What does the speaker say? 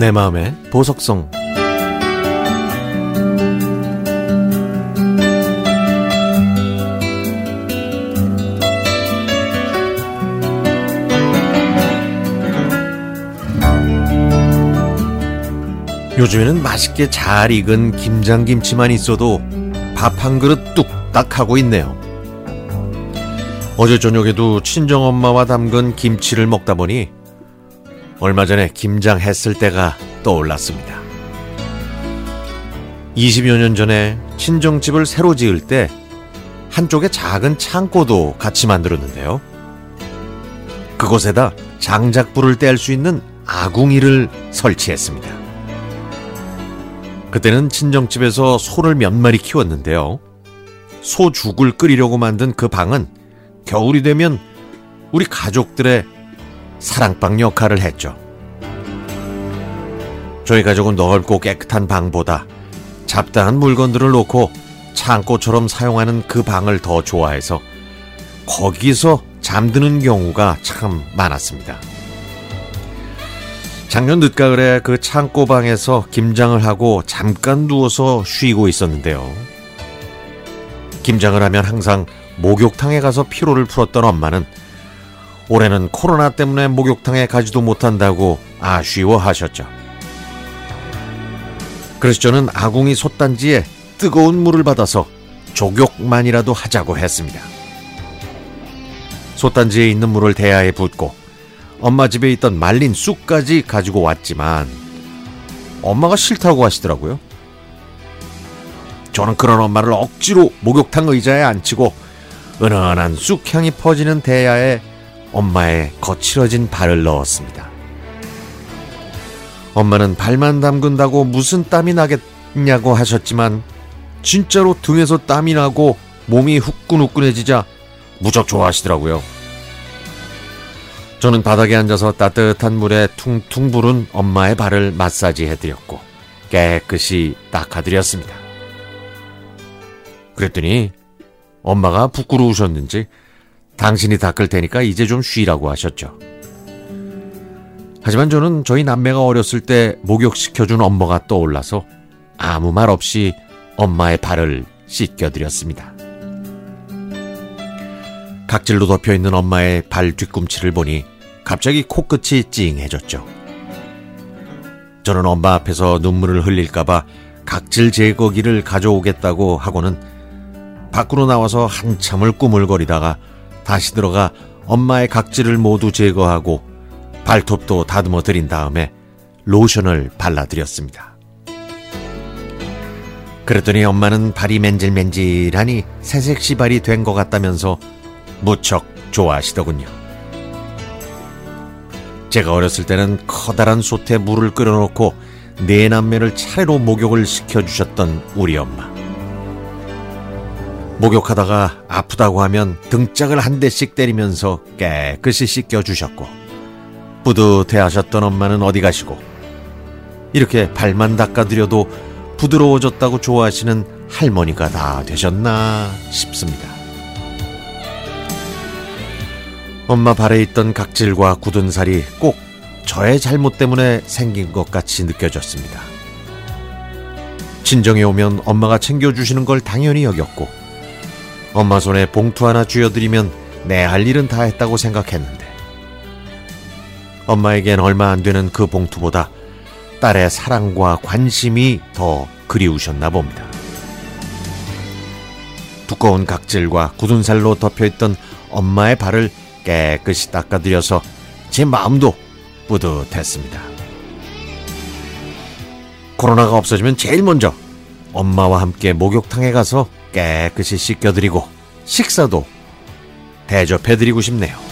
내 마음의 보석성 요즘에는 맛있게 잘 익은 김장김치만 있어도 밥 한 그릇 뚝딱 하고 있네요. 어제 저녁에도 친정엄마와 담근 김치를 먹다 보니 얼마 전에 김장했을 때가 떠올랐습니다. 20여 년 전에 친정집을 새로 지을 때 한쪽에 작은 창고도 같이 만들었는데요. 그곳에다 장작불을 뗄수 있는 아궁이를 설치했습니다. 그때는 친정집에서 소를 몇 마리 키웠는데요. 소 죽을 끓이려고 만든 그 방은 겨울이 되면 우리 가족들의 사랑방 역할을 했죠. 저희 가족은 넓고 깨끗한 방보다 잡다한 물건들을 놓고 창고처럼 사용하는 그 방을 더 좋아해서 거기서 잠드는 경우가 참 많았습니다. 작년 늦가을에 그 창고방에서 김장을 하고 잠깐 누워서 쉬고 있었는데요. 김장을 하면 항상 목욕탕에 가서 피로를 풀었던 엄마는 올해는 코로나 때문에 목욕탕에 가지도 못한다고 아쉬워하셨죠. 그래서 저는 아궁이 솥단지에 뜨거운 물을 받아서 조격만이라도 하자고 했습니다. 솥단지에 있는 물을 대야에 붓고 엄마 집에 있던 말린 쑥까지 가지고 왔지만 엄마가 싫다고 하시더라고요. 저는 그런 엄마를 억지로 목욕탕 의자에 앉히고 은은한 쑥향이 퍼지는 대야에 엄마의 거칠어진 발을 넣었습니다. 엄마는 발만 담근다고 무슨 땀이 나겠냐고 하셨지만 진짜로 등에서 땀이 나고 몸이 후끈후끈해지자 무척 좋아하시더라고요. 저는 바닥에 앉아서 따뜻한 물에 퉁퉁 부른 엄마의 발을 마사지 해드렸고 깨끗이 닦아드렸습니다. 그랬더니 엄마가 부끄러우셨는지 당신이 닦을 테니까 이제 좀 쉬라고 하셨죠. 하지만 저는 저희 남매가 어렸을 때 목욕시켜준 엄마가 떠올라서 아무 말 없이 엄마의 발을 씻겨드렸습니다. 각질로 덮여 있는 엄마의 발 뒤꿈치를 보니 갑자기 코끝이 찡해졌죠. 저는 엄마 앞에서 눈물을 흘릴까봐 각질 제거기를 가져오겠다고 하고는 밖으로 나와서 한참을 꾸물거리다가 다시 들어가 엄마의 각질을 모두 제거하고 발톱도 다듬어 드린 다음에 로션을 발라드렸습니다. 그랬더니 엄마는 발이 맨질맨질하니 새색시 발이 된 것 같다면서 무척 좋아하시더군요. 제가 어렸을 때는 커다란 솥에 물을 끓여놓고 네 남매를 차례로 목욕을 시켜주셨던 우리 엄마. 목욕하다가 아프다고 하면 등짝을 한 대씩 때리면서 깨끗이 씻겨주셨고 뿌듯해 하셨던 엄마는 어디 가시고 이렇게 발만 닦아드려도 부드러워졌다고 좋아하시는 할머니가 다 되셨나 싶습니다. 엄마 발에 있던 각질과 굳은 살이 꼭 저의 잘못 때문에 생긴 것 같이 느껴졌습니다. 친정에 오면 엄마가 챙겨주시는 걸 당연히 여겼고, 엄마 손에 봉투 하나 쥐어드리면 내 할 일은 다 했다고 생각했는데, 엄마에겐 얼마 안 되는 그 봉투보다 딸의 사랑과 관심이 더 그리우셨나 봅니다. 두꺼운 각질과 굳은 살로 덮여있던 엄마의 발을 깨끗이 닦아드려서 제 마음도 뿌듯했습니다. 코로나가 없어지면 제일 먼저 엄마와 함께 목욕탕에 가서 깨끗이 씻겨드리고 식사도 대접해드리고 싶네요.